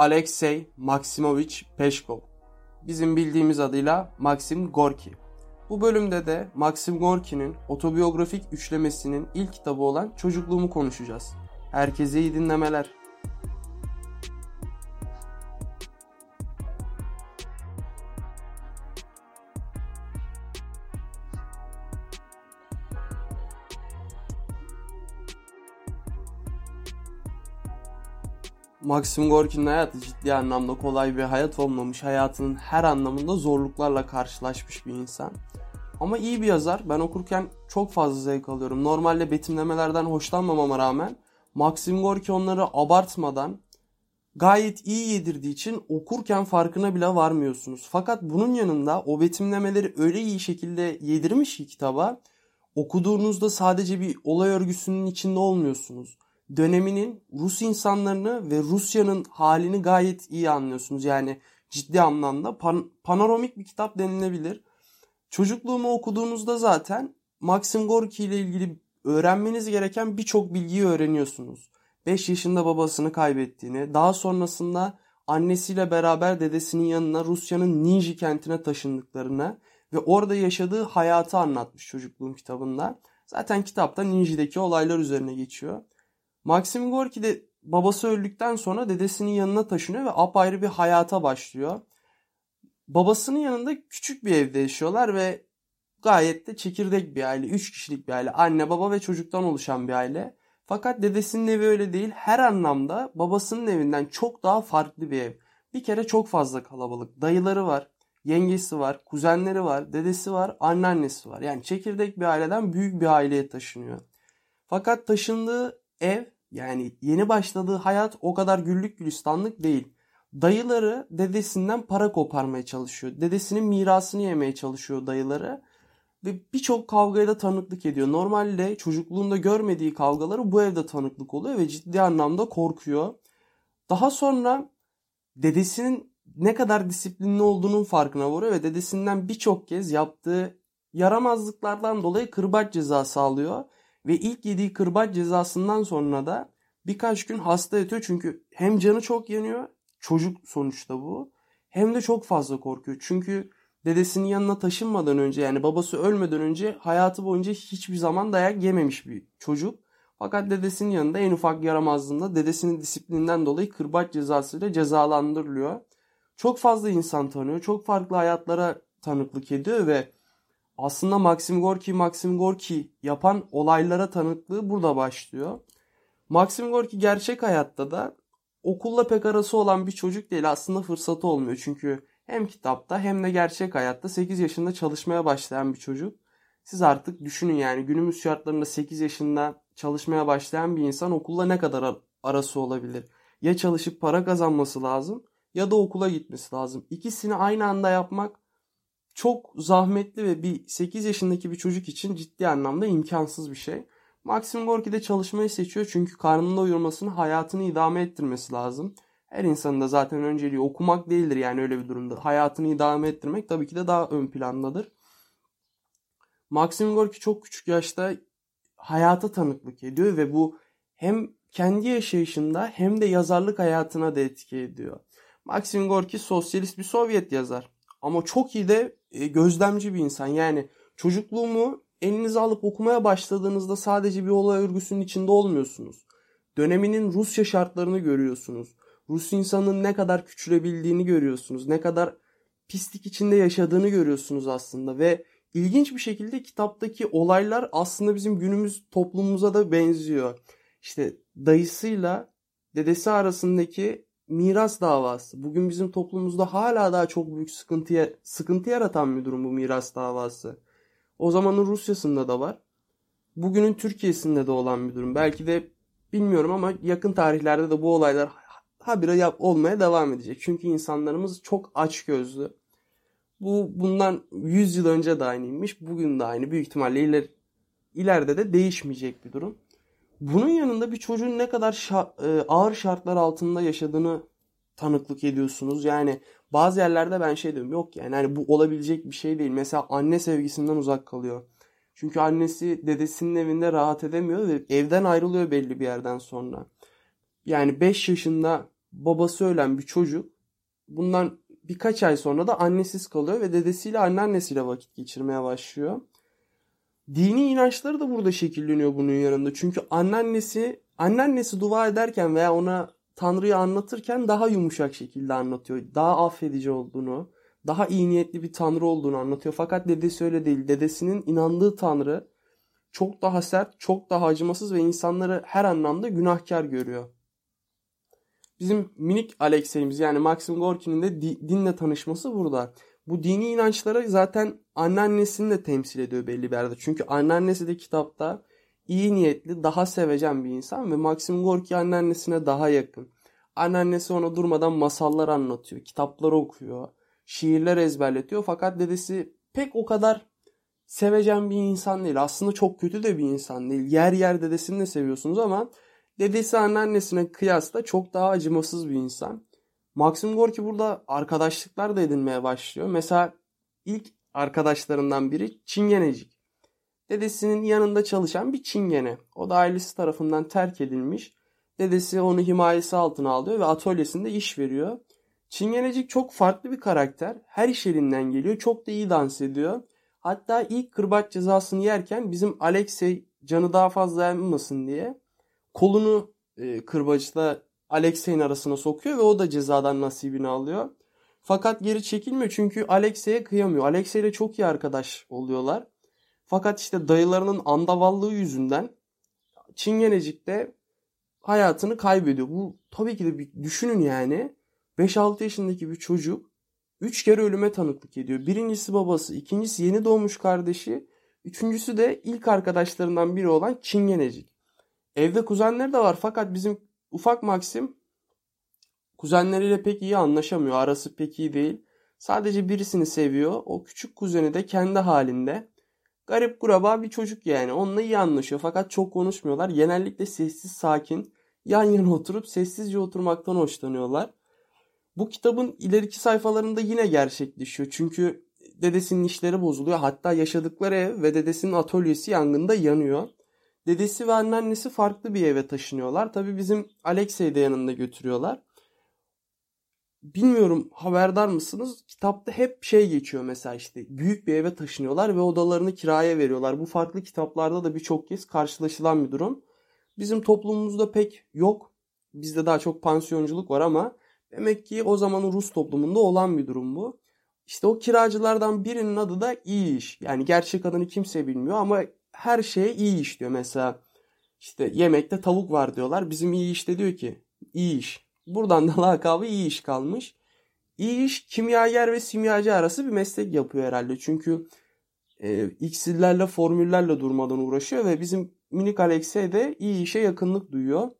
Alexey Maksimovich Peshkov. Bizim bildiğimiz adıyla Maxim Gorki. Bu bölümde de Maxim Gorki'nin otobiyografik üçlemesinin ilk kitabı olan Çocukluğumu konuşacağız. Herkese iyi dinlemeler. Maxim Gorki'nin hayatı ciddi anlamda kolay bir hayat olmamış. Hayatının her anlamında zorluklarla karşılaşmış bir insan. Ama iyi bir yazar. Ben okurken çok fazla zevk alıyorum. Normalde betimlemelerden hoşlanmamama rağmen Maxim Gorki onları abartmadan gayet iyi yedirdiği için okurken farkına bile varmıyorsunuz. Fakat bunun yanında o betimlemeleri öyle iyi şekilde yedirmiş ki kitaba okuduğunuzda sadece bir olay örgüsünün içinde olmuyorsunuz döneminin Rus insanlarını ve Rusya'nın halini gayet iyi anlıyorsunuz. Yani ciddi anlamda pan- panoramik bir kitap denilebilir. Çocukluğumu okuduğunuzda zaten Maxim Gorki ile ilgili öğrenmeniz gereken birçok bilgiyi öğreniyorsunuz. 5 yaşında babasını kaybettiğini, daha sonrasında annesiyle beraber dedesinin yanına Rusya'nın Ninji kentine taşındıklarını ve orada yaşadığı hayatı anlatmış çocukluğum kitabında. Zaten kitapta Ninji'deki olaylar üzerine geçiyor. Maxim Gorki de babası öldükten sonra dedesinin yanına taşınıyor ve apayrı bir hayata başlıyor. Babasının yanında küçük bir evde yaşıyorlar ve gayet de çekirdek bir aile. Üç kişilik bir aile. Anne, baba ve çocuktan oluşan bir aile. Fakat dedesinin evi öyle değil. Her anlamda babasının evinden çok daha farklı bir ev. Bir kere çok fazla kalabalık. Dayıları var, yengesi var, kuzenleri var, dedesi var, anneannesi var. Yani çekirdek bir aileden büyük bir aileye taşınıyor. Fakat taşındığı ev yani yeni başladığı hayat o kadar güllük gülistanlık değil. Dayıları dedesinden para koparmaya çalışıyor. Dedesinin mirasını yemeye çalışıyor dayıları. Ve birçok kavgaya da tanıklık ediyor. Normalde çocukluğunda görmediği kavgaları bu evde tanıklık oluyor ve ciddi anlamda korkuyor. Daha sonra dedesinin ne kadar disiplinli olduğunun farkına varıyor ve dedesinden birçok kez yaptığı yaramazlıklardan dolayı kırbaç cezası alıyor. Ve ilk yediği kırbaç cezasından sonra da birkaç gün hasta yatıyor. Çünkü hem canı çok yanıyor. Çocuk sonuçta bu. Hem de çok fazla korkuyor. Çünkü dedesinin yanına taşınmadan önce yani babası ölmeden önce hayatı boyunca hiçbir zaman dayak yememiş bir çocuk. Fakat dedesinin yanında en ufak yaramazlığında dedesinin disiplinden dolayı kırbaç cezasıyla cezalandırılıyor. Çok fazla insan tanıyor. Çok farklı hayatlara tanıklık ediyor ve aslında Maxim Gorki Maxim Gorki yapan olaylara tanıklığı burada başlıyor. Maxim Gorki gerçek hayatta da okulla pek arası olan bir çocuk değil. Aslında fırsatı olmuyor. Çünkü hem kitapta hem de gerçek hayatta 8 yaşında çalışmaya başlayan bir çocuk. Siz artık düşünün yani günümüz şartlarında 8 yaşında çalışmaya başlayan bir insan okulla ne kadar arası olabilir? Ya çalışıp para kazanması lazım ya da okula gitmesi lazım. İkisini aynı anda yapmak çok zahmetli ve bir 8 yaşındaki bir çocuk için ciddi anlamda imkansız bir şey. Maxim Gorki de çalışmayı seçiyor çünkü karnında uyurmasını hayatını idame ettirmesi lazım. Her insanın da zaten önceliği okumak değildir yani öyle bir durumda. Hayatını idame ettirmek tabii ki de daha ön plandadır. Maxim Gorki çok küçük yaşta hayata tanıklık ediyor ve bu hem kendi yaşayışında hem de yazarlık hayatına da etki ediyor. Maxim Gorki sosyalist bir Sovyet yazar. Ama çok iyi de e, gözlemci bir insan. Yani çocukluğumu elinize alıp okumaya başladığınızda sadece bir olay örgüsünün içinde olmuyorsunuz. Döneminin Rusya şartlarını görüyorsunuz. Rus insanın ne kadar küçülebildiğini görüyorsunuz. Ne kadar pislik içinde yaşadığını görüyorsunuz aslında ve ilginç bir şekilde kitaptaki olaylar aslında bizim günümüz toplumumuza da benziyor. İşte dayısıyla dedesi arasındaki miras davası. Bugün bizim toplumumuzda hala daha çok büyük sıkıntıya sıkıntı yaratan bir durum bu miras davası. O zamanın Rusya'sında da var. Bugünün Türkiye'sinde de olan bir durum. Belki de bilmiyorum ama yakın tarihlerde de bu olaylar habire yap olmaya devam edecek. Çünkü insanlarımız çok aç gözlü. Bu bundan 100 yıl önce de aynıymış. Bugün de aynı. Büyük ihtimalle iler, ileride de değişmeyecek bir durum. Bunun yanında bir çocuğun ne kadar şa- e, ağır şartlar altında yaşadığını tanıklık ediyorsunuz. Yani bazı yerlerde ben şey diyorum yok yani hani bu olabilecek bir şey değil. Mesela anne sevgisinden uzak kalıyor. Çünkü annesi dedesinin evinde rahat edemiyor ve evden ayrılıyor belli bir yerden sonra. Yani 5 yaşında babası ölen bir çocuk bundan birkaç ay sonra da annesiz kalıyor ve dedesiyle anneannesiyle vakit geçirmeye başlıyor. Dini inançları da burada şekilleniyor bunun yanında. Çünkü anneannesi anneannesi dua ederken veya ona Tanrı'yı anlatırken daha yumuşak şekilde anlatıyor. Daha affedici olduğunu, daha iyi niyetli bir Tanrı olduğunu anlatıyor. Fakat dedesi öyle değil. Dedesinin inandığı Tanrı çok daha sert, çok daha acımasız ve insanları her anlamda günahkar görüyor. Bizim minik Alexey'imiz yani Maxim Gorki'nin de dinle tanışması burada. Bu dini inançları zaten anneannesini de temsil ediyor belli bir yerde. Çünkü anneannesi de kitapta iyi niyetli, daha sevecen bir insan ve Maxim Gorki anneannesine daha yakın. Anneannesi ona durmadan masallar anlatıyor, kitaplar okuyor, şiirler ezberletiyor. Fakat dedesi pek o kadar sevecen bir insan değil. Aslında çok kötü de bir insan değil. Yer yer dedesini de seviyorsunuz ama dedesi anneannesine kıyasla çok daha acımasız bir insan. Maxim Gorki burada arkadaşlıklar da edinmeye başlıyor. Mesela ilk arkadaşlarından biri Çingenecik. Dedesinin yanında çalışan bir Çingene. O da ailesi tarafından terk edilmiş. Dedesi onu himayesi altına alıyor ve atölyesinde iş veriyor. Çingenecik çok farklı bir karakter. Her iş elinden geliyor. Çok da iyi dans ediyor. Hatta ilk kırbaç cezasını yerken bizim Alexey canı daha fazla yanmasın diye kolunu e, kırbacla Alexey'in arasına sokuyor ve o da cezadan nasibini alıyor. Fakat geri çekilmiyor çünkü Alexey'e kıyamıyor. Alexey ile çok iyi arkadaş oluyorlar. Fakat işte dayılarının andavallığı yüzünden Çingenecik de hayatını kaybediyor. Bu tabii ki de bir düşünün yani. 5-6 yaşındaki bir çocuk 3 kere ölüme tanıklık ediyor. Birincisi babası, ikincisi yeni doğmuş kardeşi, üçüncüsü de ilk arkadaşlarından biri olan Çingenecik. Evde kuzenleri de var fakat bizim ufak Maxim kuzenleriyle pek iyi anlaşamıyor. Arası pek iyi değil. Sadece birisini seviyor. O küçük kuzeni de kendi halinde. Garip kuraba bir çocuk yani. Onunla iyi anlaşıyor fakat çok konuşmuyorlar. Genellikle sessiz sakin yan yana oturup sessizce oturmaktan hoşlanıyorlar. Bu kitabın ileriki sayfalarında yine gerçekleşiyor. Çünkü dedesinin işleri bozuluyor. Hatta yaşadıkları ev ve dedesinin atölyesi yangında yanıyor. Dedesi ve anneannesi farklı bir eve taşınıyorlar. Tabii bizim Alexey'i de yanında götürüyorlar. Bilmiyorum haberdar mısınız? Kitapta hep şey geçiyor mesela işte büyük bir eve taşınıyorlar ve odalarını kiraya veriyorlar. Bu farklı kitaplarda da birçok kez karşılaşılan bir durum. Bizim toplumumuzda pek yok. Bizde daha çok pansiyonculuk var ama demek ki o zamanın Rus toplumunda olan bir durum bu. İşte o kiracılardan birinin adı da iyi iş. Yani gerçek adını kimse bilmiyor ama her şeye iyi iş diyor. Mesela işte yemekte tavuk var diyorlar. Bizim iyi işte diyor ki iyi iş. Buradan da lakabı iyi iş kalmış. İyi iş kimyager ve simyacı arası bir meslek yapıyor herhalde. Çünkü e, iksirlerle, formüllerle durmadan uğraşıyor ve bizim minik Alexey de iyi işe yakınlık duyuyor.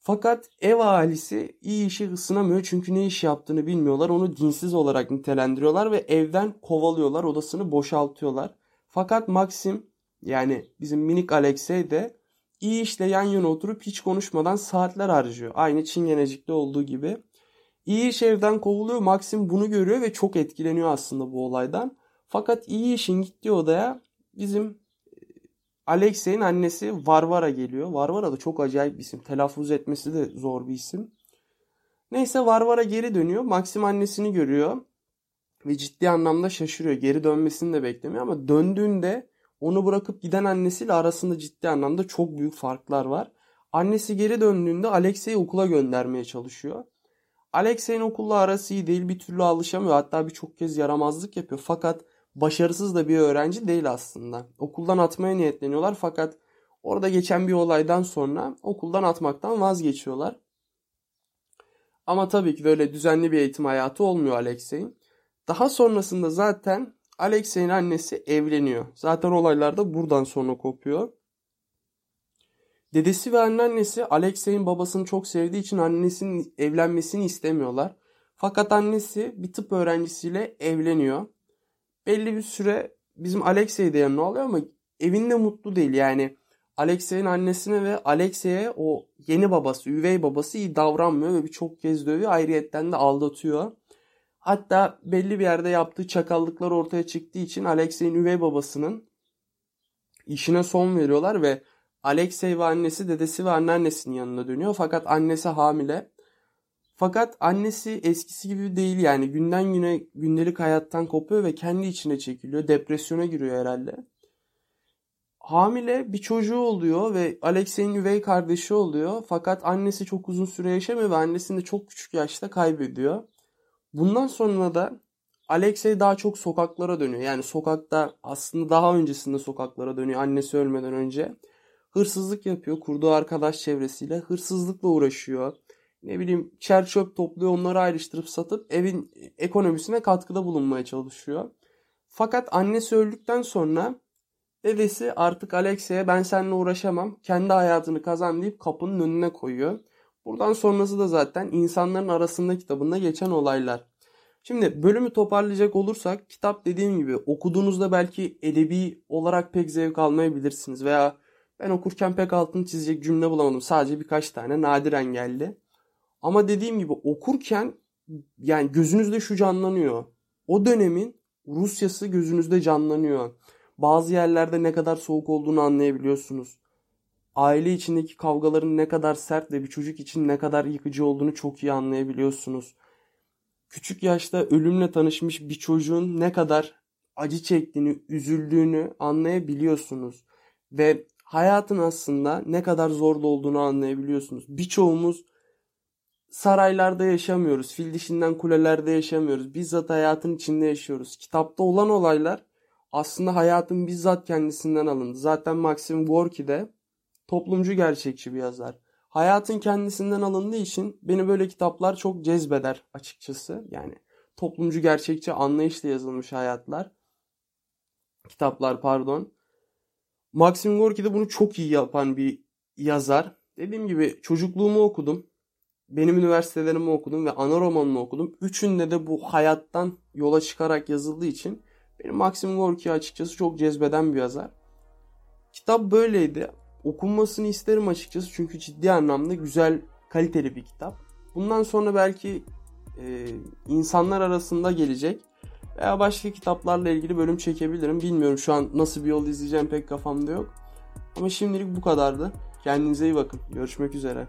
Fakat ev ahalisi iyi işi ısınamıyor çünkü ne iş yaptığını bilmiyorlar. Onu dinsiz olarak nitelendiriyorlar ve evden kovalıyorlar, odasını boşaltıyorlar. Fakat Maxim yani bizim minik Alexey de iyi işle yan yana oturup hiç konuşmadan saatler harcıyor. Aynı Çingenecik'te olduğu gibi. İyi iş evden kovuluyor. Maxim bunu görüyor ve çok etkileniyor aslında bu olaydan. Fakat iyi işin gittiği odaya bizim e, Alexey'in annesi Varvara geliyor. Varvara da çok acayip bir isim. Telaffuz etmesi de zor bir isim. Neyse Varvara geri dönüyor. Maxim annesini görüyor. Ve ciddi anlamda şaşırıyor. Geri dönmesini de beklemiyor ama döndüğünde onu bırakıp giden annesiyle arasında ciddi anlamda çok büyük farklar var. Annesi geri döndüğünde Alexey'i okula göndermeye çalışıyor. Alexey'in okulla arası iyi değil bir türlü alışamıyor. Hatta birçok kez yaramazlık yapıyor. Fakat başarısız da bir öğrenci değil aslında. Okuldan atmaya niyetleniyorlar fakat orada geçen bir olaydan sonra okuldan atmaktan vazgeçiyorlar. Ama tabii ki de öyle düzenli bir eğitim hayatı olmuyor Alexey'in. Daha sonrasında zaten Alexey'in annesi evleniyor. Zaten olaylar da buradan sonra kopuyor. Dedesi ve anneannesi Alexey'in babasını çok sevdiği için annesinin evlenmesini istemiyorlar. Fakat annesi bir tıp öğrencisiyle evleniyor. Belli bir süre bizim Alexey de yanına alıyor ama evinde mutlu değil. Yani Alexey'in annesine ve Alexey'e o yeni babası, üvey babası iyi davranmıyor ve birçok kez dövüyor. Ayrıyetten de aldatıyor. Hatta belli bir yerde yaptığı çakallıklar ortaya çıktığı için Alexey'in üvey babasının işine son veriyorlar ve Alexey ve annesi dedesi ve anneannesinin yanına dönüyor. Fakat annesi hamile. Fakat annesi eskisi gibi değil yani günden güne gündelik hayattan kopuyor ve kendi içine çekiliyor. Depresyona giriyor herhalde. Hamile bir çocuğu oluyor ve Alexey'in üvey kardeşi oluyor. Fakat annesi çok uzun süre yaşamıyor ve annesini de çok küçük yaşta kaybediyor. Bundan sonra da Alexey daha çok sokaklara dönüyor. Yani sokakta aslında daha öncesinde sokaklara dönüyor annesi ölmeden önce. Hırsızlık yapıyor kurduğu arkadaş çevresiyle. Hırsızlıkla uğraşıyor. Ne bileyim çer çöp topluyor onları ayrıştırıp satıp evin ekonomisine katkıda bulunmaya çalışıyor. Fakat annesi öldükten sonra dedesi artık Alexey'e ben seninle uğraşamam kendi hayatını kazan deyip kapının önüne koyuyor. Buradan sonrası da zaten insanların arasında kitabında geçen olaylar. Şimdi bölümü toparlayacak olursak kitap dediğim gibi okuduğunuzda belki edebi olarak pek zevk almayabilirsiniz veya ben okurken pek altını çizecek cümle bulamadım. Sadece birkaç tane nadiren geldi. Ama dediğim gibi okurken yani gözünüzde şu canlanıyor. O dönemin Rusyası gözünüzde canlanıyor. Bazı yerlerde ne kadar soğuk olduğunu anlayabiliyorsunuz. Aile içindeki kavgaların ne kadar sert ve bir çocuk için ne kadar yıkıcı olduğunu çok iyi anlayabiliyorsunuz küçük yaşta ölümle tanışmış bir çocuğun ne kadar acı çektiğini, üzüldüğünü anlayabiliyorsunuz. Ve hayatın aslında ne kadar zorlu olduğunu anlayabiliyorsunuz. Birçoğumuz saraylarda yaşamıyoruz. Fil dişinden kulelerde yaşamıyoruz. Bizzat hayatın içinde yaşıyoruz. Kitapta olan olaylar aslında hayatın bizzat kendisinden alındı. Zaten Maxim Gorki de toplumcu gerçekçi bir yazar hayatın kendisinden alındığı için beni böyle kitaplar çok cezbeder açıkçası. Yani toplumcu gerçekçi anlayışla yazılmış hayatlar. Kitaplar pardon. Maxim Gorki de bunu çok iyi yapan bir yazar. Dediğim gibi çocukluğumu okudum. Benim üniversitelerimi okudum ve ana romanını okudum. Üçünde de bu hayattan yola çıkarak yazıldığı için benim Maxim Gorki açıkçası çok cezbeden bir yazar. Kitap böyleydi okunmasını isterim açıkçası çünkü ciddi anlamda güzel, kaliteli bir kitap. Bundan sonra belki e, insanlar arasında gelecek veya başka kitaplarla ilgili bölüm çekebilirim. Bilmiyorum şu an nasıl bir yol izleyeceğim pek kafamda yok. Ama şimdilik bu kadardı. Kendinize iyi bakın. Görüşmek üzere.